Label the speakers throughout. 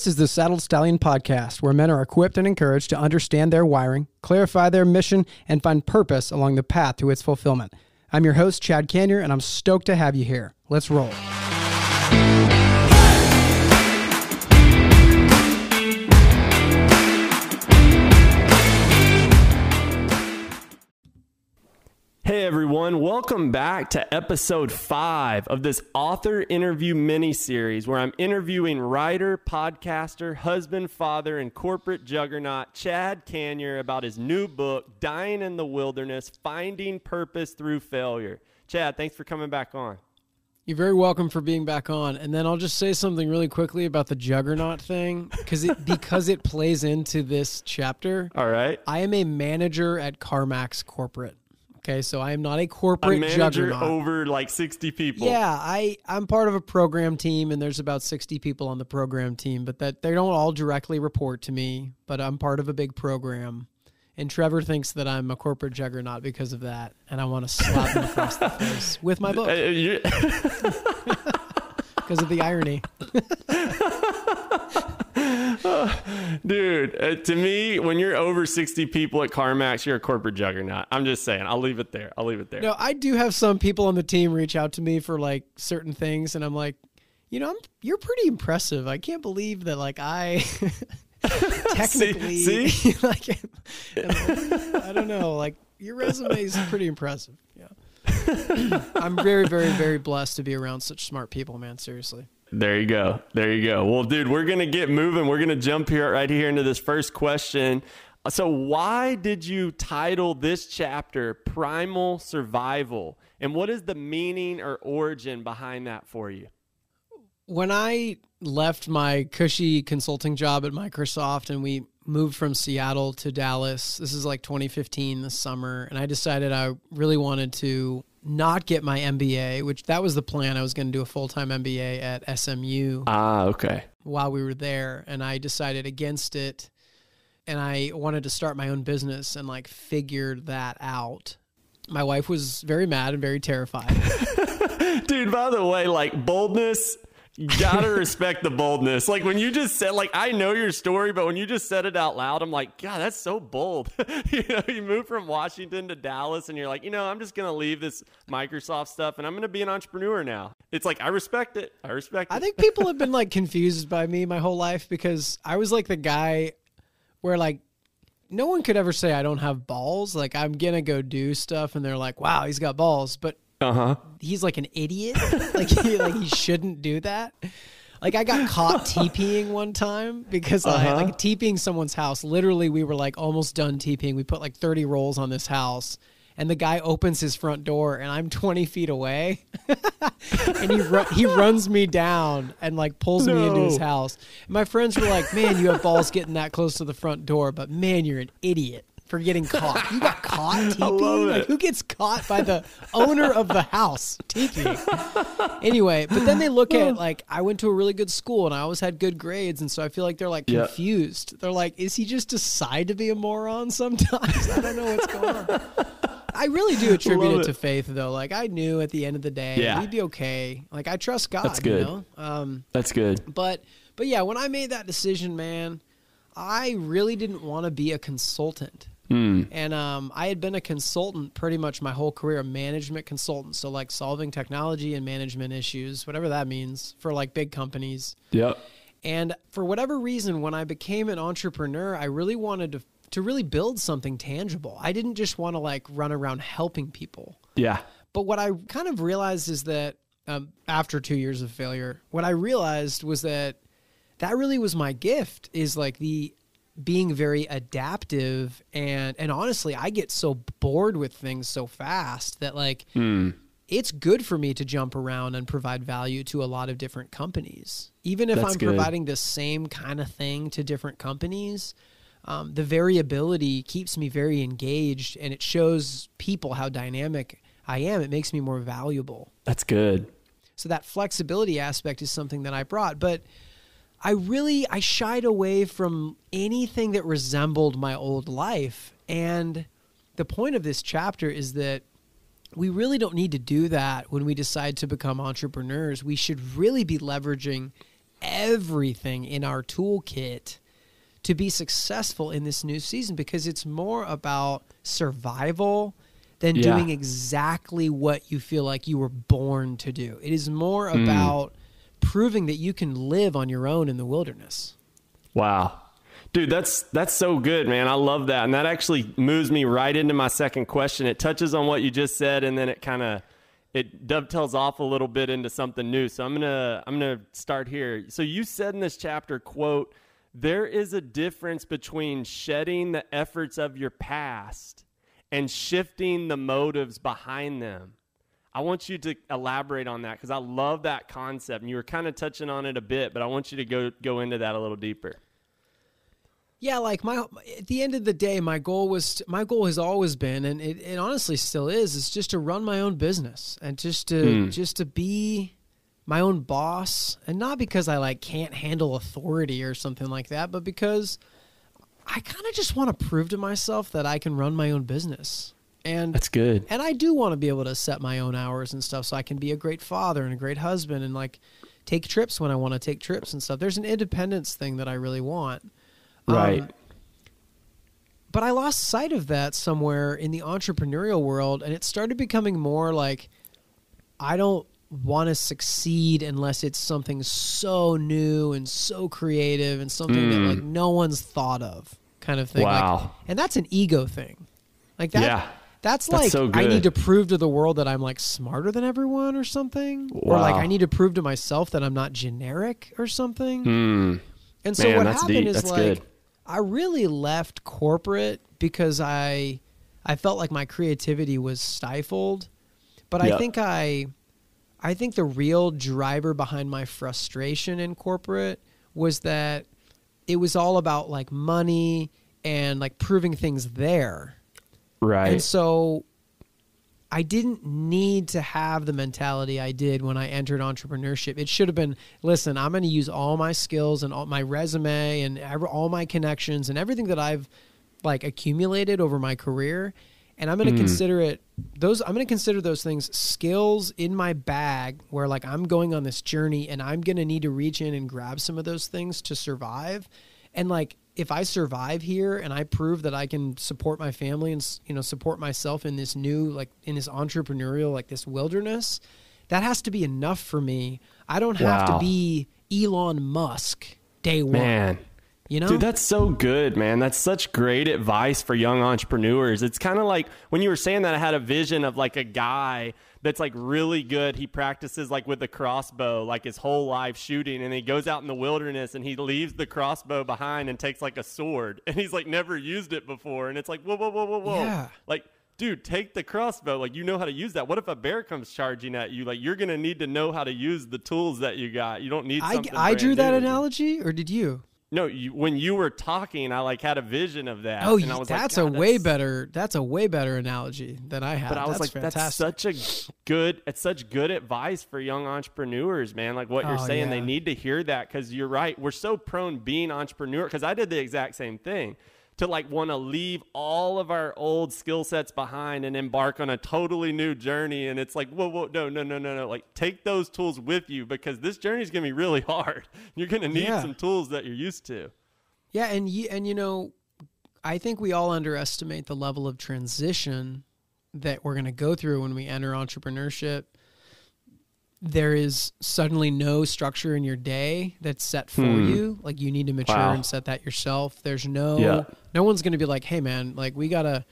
Speaker 1: This is the Saddled Stallion podcast, where men are equipped and encouraged to understand their wiring, clarify their mission, and find purpose along the path to its fulfillment. I'm your host, Chad Kanyer, and I'm stoked to have you here. Let's roll.
Speaker 2: Hey everyone, welcome back to episode five of this author interview mini series where I'm interviewing writer, podcaster, husband, father, and corporate juggernaut Chad Kanyer about his new book, Dying in the Wilderness Finding Purpose Through Failure. Chad, thanks for coming back on.
Speaker 1: You're very welcome for being back on. And then I'll just say something really quickly about the juggernaut thing because it because it plays into this chapter.
Speaker 2: All right.
Speaker 1: I am a manager at CarMax Corporate. Okay, so I am not a
Speaker 2: A
Speaker 1: corporate
Speaker 2: manager
Speaker 1: juggernaut.
Speaker 2: over like 60 people.
Speaker 1: Yeah, I I'm part of a program team, and there's about 60 people on the program team, but that they don't all directly report to me. But I'm part of a big program, and Trevor thinks that I'm a corporate juggernaut because of that, and I want to slap him across the face with my
Speaker 2: Uh,
Speaker 1: book because of the irony.
Speaker 2: Dude, uh, to me, when you're over 60 people at CarMax, you're a corporate juggernaut. I'm just saying. I'll leave it there. I'll leave it there.
Speaker 1: No, I do have some people on the team reach out to me for like certain things, and I'm like, you know, I'm, you're pretty impressive. I can't believe that like I technically
Speaker 2: see?
Speaker 1: like am- I don't know, like your resume is pretty impressive. Yeah. I'm very, very, very blessed to be around such smart people, man. Seriously.
Speaker 2: There you go. There you go. Well, dude, we're going to get moving. We're going to jump here right here into this first question. So, why did you title this chapter Primal Survival? And what is the meaning or origin behind that for you?
Speaker 1: when I left my cushy consulting job at Microsoft and we moved from Seattle to Dallas, this is like 2015 this summer, and I decided I really wanted to not get my MBA, which that was the plan. I was going to do a full time MBA at SMU
Speaker 2: Ah, okay.
Speaker 1: while we were there, and I decided against it. And I wanted to start my own business and like figured that out. My wife was very mad and very terrified.
Speaker 2: Dude, by the way, like boldness, gotta respect the boldness. Like when you just said, like I know your story, but when you just said it out loud, I'm like, God, that's so bold. you know, you move from Washington to Dallas, and you're like, you know, I'm just gonna leave this Microsoft stuff, and I'm gonna be an entrepreneur now. It's like I respect it. I respect it.
Speaker 1: I think people have been like confused by me my whole life because I was like the guy where like no one could ever say I don't have balls. Like I'm gonna go do stuff, and they're like, "Wow, he's got balls," but
Speaker 2: uh huh.
Speaker 1: he's like an idiot. like he like he shouldn't do that. Like I got caught TPing one time because I
Speaker 2: Uh-huh.
Speaker 1: like TPing someone's house. Literally, we were like almost done TPing. We put like 30 rolls on this house, and the guy opens his front door, and I'm 20 feet away, and he ru- he runs me down and like pulls me into his house. And my friends were like, "Man, you have balls getting that close to the front door, but man, you're an idiot." For getting caught, you got caught TPing.
Speaker 2: love
Speaker 1: Like, who gets caught by the owner of the house TPing? anyway, but then they look at like I went to a really good school and I always had good grades, and so I feel like they're like
Speaker 2: Yeah.
Speaker 1: confused. They're like, is he just decide to be a moron sometimes? I don't know what's going on. I really do attribute
Speaker 2: Love
Speaker 1: it, to faith though. Like I knew at the end of the day
Speaker 2: Yeah.
Speaker 1: we'd be okay. Like I trust God.
Speaker 2: That's good.
Speaker 1: You know? Um,
Speaker 2: That's good.
Speaker 1: but but yeah, when I made that decision, man, I really didn't want to be a consultant.
Speaker 2: Hmm.
Speaker 1: And um, I had been a consultant pretty much my whole career, a management consultant. So like solving technology and management issues, whatever that means, for like big companies.
Speaker 2: Yep.
Speaker 1: And for whatever reason, when I became an entrepreneur, I really wanted to to really build something tangible. I didn't just want to like run around helping people.
Speaker 2: Yeah.
Speaker 1: But what I kind of realized is that um, after two years of failure, what I realized was that that really was my gift is like the being very adaptive and and honestly I get so bored with things so fast that like it's good for me to jump around and provide value to a lot of different companies. Even if
Speaker 2: That's
Speaker 1: I'm
Speaker 2: good.
Speaker 1: providing the same kind of thing to different companies, um, the variability keeps me very engaged and it shows people how dynamic I am. It makes me more valuable.
Speaker 2: That's good.
Speaker 1: So that flexibility aspect is something that I brought, but I really I shied away from anything that resembled my old life. And the point of this chapter is that we really don't need to do that when we decide to become entrepreneurs. We should really be leveraging everything in our toolkit to be successful in this new season because it's more about survival than
Speaker 2: Yeah.
Speaker 1: doing exactly what you feel like you were born to do. It is more
Speaker 2: Hmm.
Speaker 1: about proving that you can live on your own in the wilderness.
Speaker 2: Wow. Dude, that's that's so good, man. I love that. And that actually moves me right into my second question. It touches on what you just said and then it kind of it dovetails off a little bit into something new. So I'm going to I'm going to start here. So you said in this chapter, quote, there is a difference between shedding the efforts of your past and shifting the motives behind them. I want you to elaborate on that because I love that concept. And you were kind of touching on it a bit, but I want you to go go into that a little deeper.
Speaker 1: Yeah, like my at the end of the day, my goal was to, my goal has always been, and it, it honestly still is, is just to run my own business and just to hmm. just to be my own boss, and not because I like can't handle authority or something like that, but because I kind of just want to prove to myself that I can run my own business, and
Speaker 2: That's good.
Speaker 1: and I do want to be able to set my own hours and stuff so I can be a great father and a great husband and like take trips when I want to take trips and stuff. There's an independence thing that I really want. Um,
Speaker 2: Right.
Speaker 1: but I lost sight of that somewhere in the entrepreneurial world and it started becoming more like I don't want to succeed unless it's something so new and so creative and something that like no one's thought of kind of thing. Like-
Speaker 2: Wow.
Speaker 1: and that's an ego thing. Like that
Speaker 2: Yeah.
Speaker 1: That's
Speaker 2: That's
Speaker 1: like
Speaker 2: so
Speaker 1: I need to prove to the world that I'm like smarter than everyone or something. Or like I need to prove to myself that I'm not generic or something.
Speaker 2: Hmm.
Speaker 1: And so
Speaker 2: Man,
Speaker 1: what happened
Speaker 2: deep.
Speaker 1: is
Speaker 2: That's
Speaker 1: like
Speaker 2: good.
Speaker 1: I really left corporate because I I felt like my creativity was stifled. But I think I I think the real driver behind my frustration in corporate was that it was all about like money and like proving things there.
Speaker 2: Right.
Speaker 1: And so I didn't need to have the mentality I did when I entered entrepreneurship. It should have been listen, I'm going to use all my skills and all my resume and ever, all my connections and everything that I've like accumulated over my career and I'm going to hmm. consider it those I'm going to consider those things skills in my bag where like I'm going on this journey and I'm going to need to reach in and grab some of those things to survive. And like if I survive here and I prove that I can support my family and you know support myself in this new like in this entrepreneurial like this wilderness, that has to be enough for me. I don't have
Speaker 2: Wow.
Speaker 1: to be Elon Musk day one.
Speaker 2: Man.
Speaker 1: You know?
Speaker 2: Dude, that's so good, man. That's such great advice for young entrepreneurs. It's kind of like when you were saying that, I had a vision of like a guy that's like really good. He practices like with a crossbow, like his whole life shooting, and he goes out in the wilderness and he leaves the crossbow behind and takes like a sword, and he's like never used it before, and it's like whoa, whoa, whoa, whoa, whoa,
Speaker 1: Yeah.
Speaker 2: like. Dude, take the crossbow. Like you know how to use that. What if a bear comes charging at you? Like you're gonna need to know how to use the tools that you got. You don't need.
Speaker 1: I, I drew that analogy or did you?
Speaker 2: No, you, when you were talking, I like had a vision of that.
Speaker 1: Oh,
Speaker 2: and I was
Speaker 1: that's
Speaker 2: "God,
Speaker 1: a way
Speaker 2: that's-"
Speaker 1: better. That's a way better analogy than I had.
Speaker 2: But I was
Speaker 1: that's
Speaker 2: like,
Speaker 1: fantastic.
Speaker 2: that's such a good, it's such good advice for young entrepreneurs, man. Like what you're
Speaker 1: Oh,
Speaker 2: saying, they need to hear that because you're right. We're so prone being entrepreneur because I did the exact same thing to like want to leave all of our old skill sets behind and embark on a totally new journey. And it's like, whoa, whoa, no, no, no, no, no. Like take those tools with you because this journey is gonna be really hard. You're gonna need
Speaker 1: Yeah.
Speaker 2: some tools that you're used to.
Speaker 1: Yeah, and you, and you know, I think we all underestimate the level of transition that we're going to go through when we enter entrepreneurship. There is suddenly no structure in your day that's set for you. Like you need to mature
Speaker 2: Hmm. Wow.
Speaker 1: and set that yourself. There's no
Speaker 2: Yeah.
Speaker 1: no one's going to be like, "Hey man, like we got to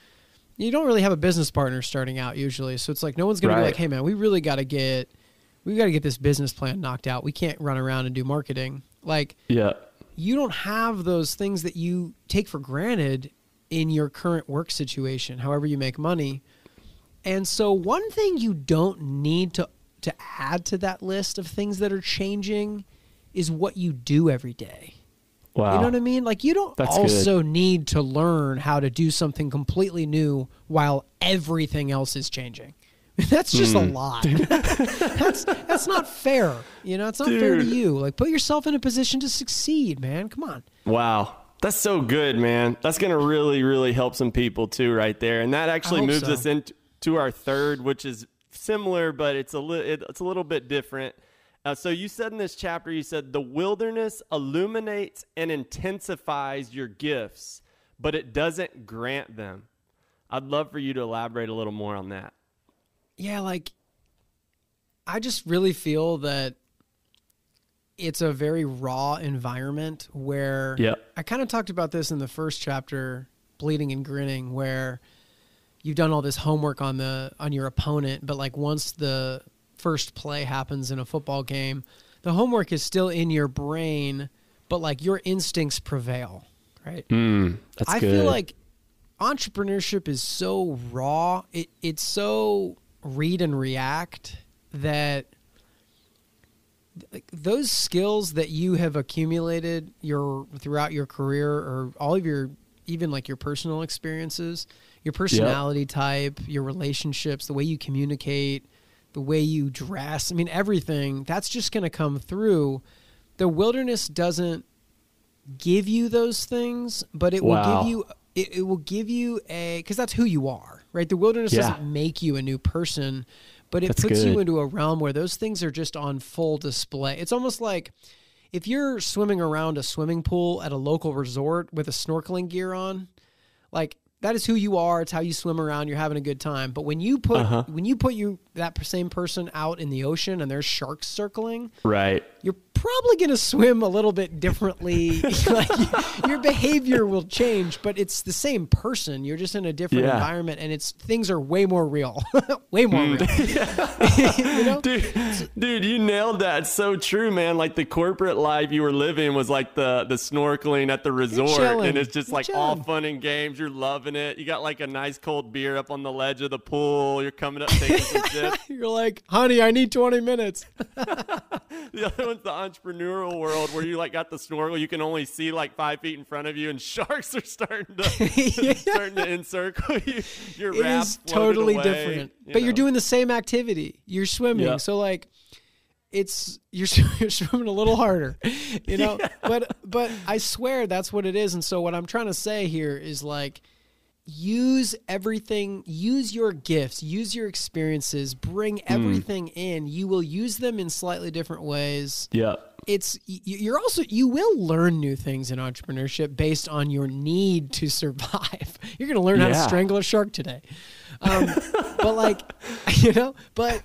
Speaker 1: you don't really have a business partner starting out usually. So it's like no one's going to be like, "Hey man, we really got to get we got to get this business plan knocked out. We can't run around and do marketing." Like
Speaker 2: Yeah.
Speaker 1: you don't have those things that you take for granted in your current work situation, however you make money. And so one thing you don't need to to add to that list of things that are changing is what you do every day.
Speaker 2: Wow.
Speaker 1: You know what I mean? Like you don't
Speaker 2: That's good.
Speaker 1: also need to learn how to do something completely new while everything else is changing. That's just
Speaker 2: Hmm.
Speaker 1: a lot. that's that's not fair. You know, it's not fair to you. Like put yourself in a position to succeed, man. Come on.
Speaker 2: Wow. That's so good, man. That's going to really, really help some people too, right there. And that actually moves
Speaker 1: so.
Speaker 2: us into our third, which is similar, but it's a li- it, it's a little bit different. Uh, so you said in this chapter, you said the wilderness illuminates and intensifies your gifts, but it doesn't grant them. I'd love for you to elaborate a little more on that.
Speaker 1: Yeah, like I just really feel that it's a very raw environment where
Speaker 2: Yep.
Speaker 1: I kind of talked about this in the first chapter, bleeding and grinning, where you've done all this homework on the on your opponent, but like once the first play happens in a football game, the homework is still in your brain, but like your instincts prevail, right?
Speaker 2: Mm, that's
Speaker 1: I
Speaker 2: good.
Speaker 1: feel like entrepreneurship is so raw. It it's so read and react that like, those skills that you have accumulated your throughout your career or all of your even like your personal experiences, your personality type, your relationships, the way you communicate, the way you dress, I mean everything, that's just going to come through. The wilderness doesn't give you those things, but it will give you it, it will give you a because that's who you are, right? The wilderness
Speaker 2: Yeah.
Speaker 1: doesn't make you a new person, but it
Speaker 2: That's
Speaker 1: puts you into a realm where those things are just on full display. It's almost like if you're swimming around a swimming pool at a local resort with a snorkeling gear on, like that is who you are. It's how you swim around. You're having a good time. But when you put
Speaker 2: Uh-huh.
Speaker 1: when you put you that same person out in the ocean and there's sharks circling,
Speaker 2: right.
Speaker 1: you're probably going to swim a little bit differently. like your behavior will change, but it's the same person. You're just in a different
Speaker 2: Yeah.
Speaker 1: environment, and it's things are way more real, way more
Speaker 2: Mm.
Speaker 1: real. you know,
Speaker 2: dude, dude, you nailed that. So true, man. Like the corporate life you were living was like the the snorkeling at the resort, and it's just
Speaker 1: You're
Speaker 2: like all fun and games. You're loving it. You got like a nice cold beer up on the ledge of the pool. You're coming up taking some
Speaker 1: you're like, honey, I need 20 minutes.
Speaker 2: The other one's the entrepreneurial world where you like got the snorkel. You can only see like five feet in front of you, and sharks are starting to starting to encircle you. Your
Speaker 1: it is totally
Speaker 2: away,
Speaker 1: different.
Speaker 2: you
Speaker 1: but you're doing the same activity. You're swimming.
Speaker 2: Yeah.
Speaker 1: So like it's you're, you're swimming a little harder. You know? But but I swear that's what it is and so what I'm trying to say here is like use everything, use your gifts, use your experiences, bring
Speaker 2: Hmm.
Speaker 1: everything in. You will use them in slightly different ways
Speaker 2: Yeah.
Speaker 1: it's you're also you will learn new things in entrepreneurship based on your need to survive. You're going to learn how to strangle a shark today, um, but like you know, but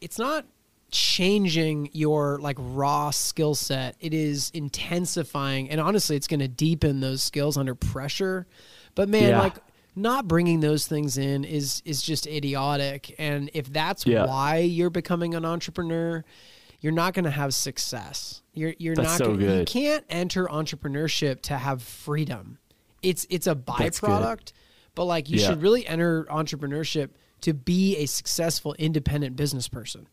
Speaker 1: it's not changing your like raw skill set. It is intensifying, and honestly, it's going to deepen those skills under pressure. But man,
Speaker 2: Yeah.
Speaker 1: like not bringing those things in is is just idiotic. And if that's
Speaker 2: Yeah.
Speaker 1: why you're becoming an entrepreneur, you're not going to have success. You're you're
Speaker 2: That's
Speaker 1: not
Speaker 2: so
Speaker 1: gonna, you can't enter entrepreneurship to have freedom. It's it's a byproduct, but like you
Speaker 2: Yeah.
Speaker 1: should really enter entrepreneurship to be a successful independent business person.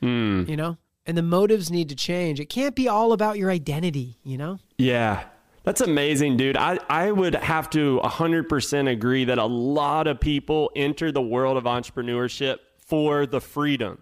Speaker 2: Hmm.
Speaker 1: You know? And the motives need to change. It can't be all about your identity, you know?
Speaker 2: Yeah. That's amazing, dude. I, I would have to 100% agree that a lot of people enter the world of entrepreneurship for the freedom.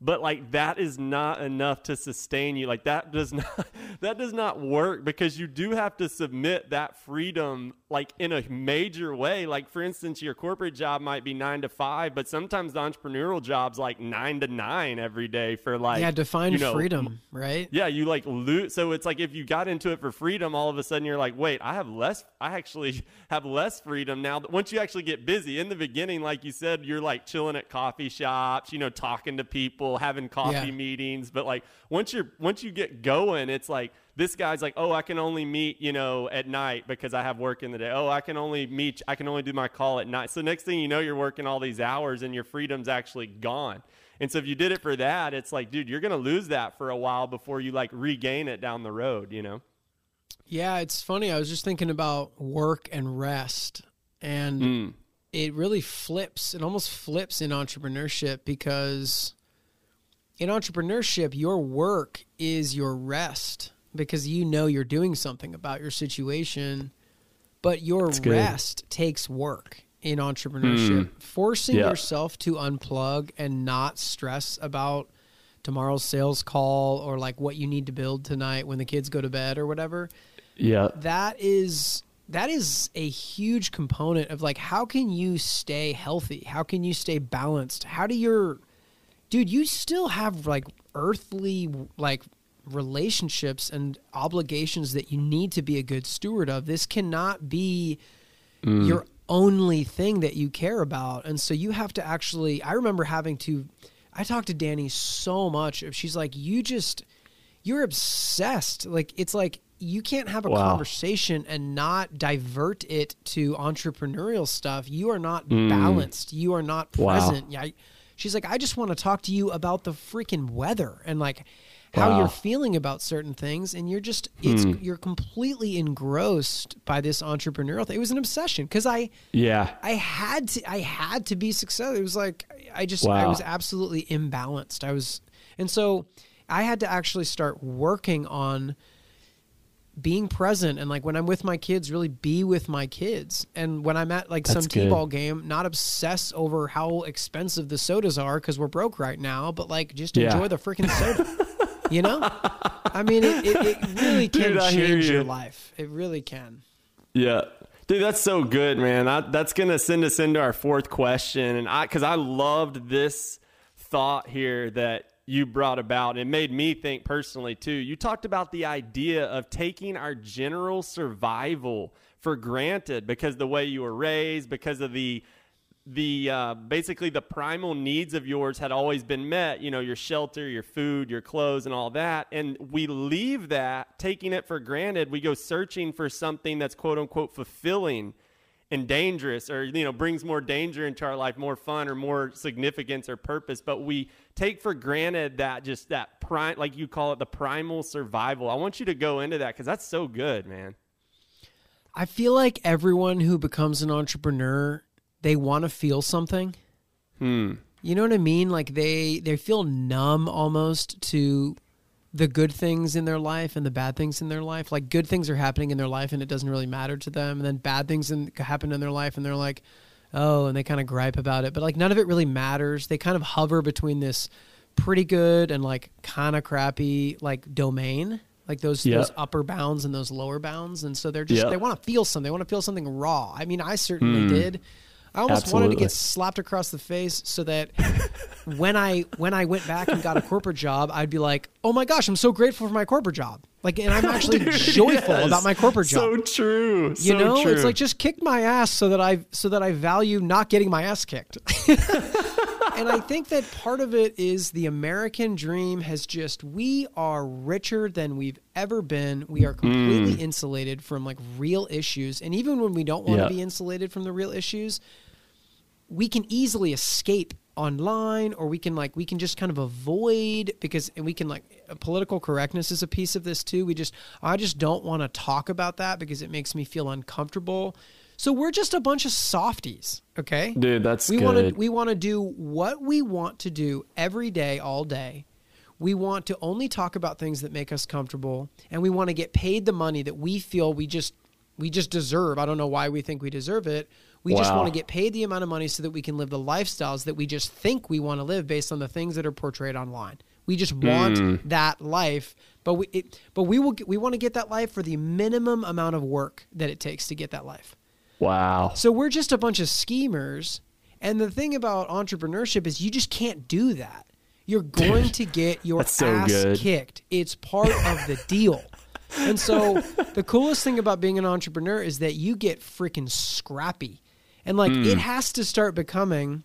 Speaker 2: But like that is not enough to sustain you. Like that does not that does not work because you do have to submit that freedom like in a major way. Like for instance, your corporate job might be 9 to 5, but sometimes the entrepreneurial job's like 9 to 9 every day for like
Speaker 1: yeah, define
Speaker 2: you know,
Speaker 1: freedom, right?
Speaker 2: yeah, you like lose. So it's like if you got into it for freedom, all of a sudden you're like, wait, I have less. I actually have less freedom now. Once you actually get busy in the beginning, like you said, you're like chilling at coffee shops, you know, talking to people, having coffee
Speaker 1: Yeah.
Speaker 2: meetings. But like once you're once you get going, it's like this guy's like, oh, I can only meet, you know, at night because I have work in the day. Oh, I can only meet, I can only do my call at night. So next thing you know, you're working all these hours and your freedom's actually gone. And so if you did it for that, it's like, dude, you're gonna lose that for a while before you like regain it down the road, you know?
Speaker 1: Yeah, it's funny. I was just thinking about work and rest, and
Speaker 2: Mm.
Speaker 1: it really flips. It almost flips in entrepreneurship because in entrepreneurship, your work is your rest because you know you're doing something about your situation, but your rest takes work in entrepreneurship. Hmm. Forcing
Speaker 2: Yeah.
Speaker 1: yourself to unplug and not stress about tomorrow's sales call or like what you need to build tonight when the kids go to bed or whatever
Speaker 2: Yeah.
Speaker 1: that is that is a huge component of like how can you stay healthy how can you stay balanced how do your dude, you still have like earthly like relationships and obligations that you need to be a good steward of. This cannot be
Speaker 2: Mm.
Speaker 1: your only thing that you care about. And so you have to actually I remember having to I talked to Danny so much. She's like, "You just you're obsessed. Like it's like you can't have a
Speaker 2: Wow.
Speaker 1: conversation and not divert it to entrepreneurial stuff. You are not
Speaker 2: Mm.
Speaker 1: balanced. You are not
Speaker 2: Wow.
Speaker 1: present. Yeah. I- She's like, I just want to talk to you about the freaking weather and like how
Speaker 2: Wow.
Speaker 1: you're feeling about certain things. And you're just, it's,
Speaker 2: Hmm.
Speaker 1: you're completely engrossed by this entrepreneurial thing. It was an obsession because I,
Speaker 2: Yeah.
Speaker 1: I had to I had to be successful. It was like I just I was absolutely imbalanced. I was and so I had to actually start working on being present and like when I'm with my kids, really be with my kids. And when I'm at like
Speaker 2: That's
Speaker 1: some
Speaker 2: good.
Speaker 1: T-ball game, not obsess over how expensive the sodas are because we're broke right now, but like just
Speaker 2: Yeah.
Speaker 1: enjoy the freaking soda. you know? I mean, it, it, it really can
Speaker 2: Dude,
Speaker 1: change your life. It really can.
Speaker 2: Yeah. Dude, that's so good, man. I, that's going to send us into our fourth question. And I, cause I loved this thought here that you brought about. It made me think personally too. You talked about the idea of taking our general survival for granted because the way you were raised, because of the, the uh, basically the primal needs of yours had always been met you know your shelter your food your clothes and all that and we leave that taking it for granted we go searching for something that's quote unquote fulfilling and dangerous or you know brings more danger into our life more fun or more significance or purpose but we take for granted that just that prime like you call it the primal survival i want you to go into that because that's so good man
Speaker 1: I feel like everyone who becomes an entrepreneur, they want to feel something.
Speaker 2: hmm
Speaker 1: You know what I mean? Like they they feel numb almost to the good things in their life and the bad things in their life. Like good things are happening in their life and it doesn't really matter to them, and then bad things in, happen in their life and they're like, oh, and they kind of gripe about it, but like none of it really matters. They kind of hover between this pretty good and like kind of crappy like domain. Like those,
Speaker 2: Yeah.
Speaker 1: those upper bounds and those lower bounds, and so they're just
Speaker 2: Yeah.
Speaker 1: they want to feel something. They want to feel something raw. I mean, I certainly
Speaker 2: Hmm.
Speaker 1: did. I almost wanted to get slapped across the face so that when I when I went back and got a corporate job, I'd be like, "Oh my gosh, I'm so grateful for my corporate job!" Like, and I'm actually joyful
Speaker 2: Yes.
Speaker 1: about my corporate job.
Speaker 2: so true
Speaker 1: you
Speaker 2: so
Speaker 1: know,
Speaker 2: true.
Speaker 1: it's like just kick my ass so that I so that I value not getting my ass kicked. and I think that part of it is the American dream has just we are richer than we've ever been. We are completely mm. insulated from like real issues, and even when we don't want to
Speaker 2: Yeah.
Speaker 1: be insulated from the real issues, we can easily escape online or we can like we can just kind of avoid because and we can like political correctness is a piece of this too. We just i just don't want to talk about that because it makes me feel uncomfortable. So we're just a bunch of softies okay?
Speaker 2: Dude, that's
Speaker 1: we want to we want to do what we want to do every day all day. We want to only talk about things that make us comfortable and we want to get paid the money that we feel we just we just deserve. I don't know why we think we deserve it we just want to get paid the amount of money so that we can live the lifestyles that we just think we want to live based on the things that are portrayed online we just want
Speaker 2: Hmm.
Speaker 1: that life but we it, but we will get, we want to get that life for the minimum amount of work that it takes to get that life
Speaker 2: wow.
Speaker 1: so we're just a bunch of schemers. And the thing about entrepreneurship is you just can't do that. You're going to get your
Speaker 2: so
Speaker 1: ass
Speaker 2: good.
Speaker 1: kicked. It's part of the deal. And so the coolest thing about being an entrepreneur is that you get freaking scrappy. And like
Speaker 2: Hmm.
Speaker 1: it has to start becoming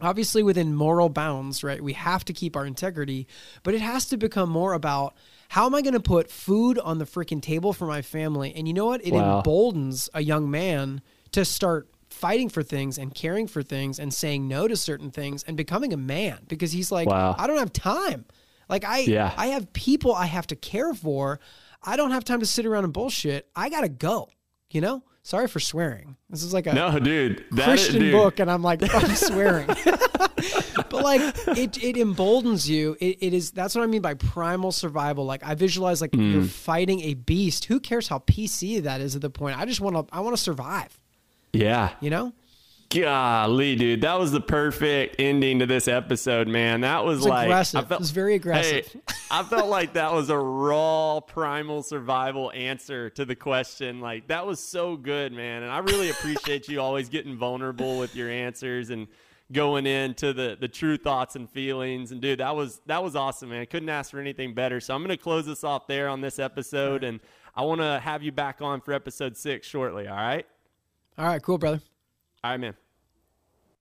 Speaker 1: obviously within moral bounds, right? We have to keep our integrity, but it has to become more about how am I going to put food on the freaking table for my family? And you know what? It
Speaker 2: Wow.
Speaker 1: emboldens a young man to start fighting for things and caring for things and saying no to certain things and becoming a man because he's like,
Speaker 2: Wow.
Speaker 1: I don't have time. Like I
Speaker 2: Yeah.
Speaker 1: I have people I have to care for. I don't have time to sit around and bullshit. I got to go, you know? Sorry for swearing. This is like a
Speaker 2: No, dude. That
Speaker 1: Christian
Speaker 2: dude,
Speaker 1: book, and I'm like, I'm swearing. but like, it it emboldens you. It, it is that's what I mean by primal survival. Like I visualize like
Speaker 2: Mm.
Speaker 1: you're fighting a beast. Who cares how PC that is at the point? I just want to I want to survive.
Speaker 2: Yeah.
Speaker 1: You know?
Speaker 2: Golly, dude, that was the perfect ending to this episode, man. That was,
Speaker 1: was
Speaker 2: like
Speaker 1: aggressive. It was very aggressive.
Speaker 2: Hey, I felt like that was a raw primal survival answer to the question. Like that was so good, man. And I really appreciate you always getting vulnerable with your answers and going into the the true thoughts and feelings. And dude, that was that was awesome, man. I couldn't ask for anything better. So I'm gonna close this off there on this episode, and I want to have you back on for episode six shortly. All right.
Speaker 1: All right, cool, brother.
Speaker 2: All right, man.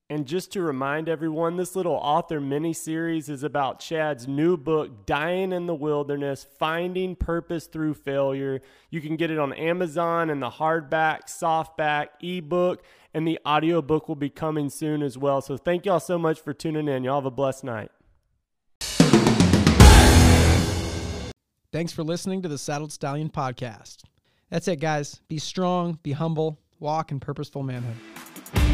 Speaker 2: And just to remind everyone, this little author mini series is about Chad's new book, Dying in the Wilderness Finding Purpose Through Failure. You can get it on Amazon and the hardback, softback, ebook, and the audiobook will be coming soon as well. So thank y'all so much for tuning in. Y'all have a blessed night.
Speaker 1: Thanks for listening to the Saddled Stallion podcast. That's it, guys. Be strong, be humble, walk in purposeful manhood.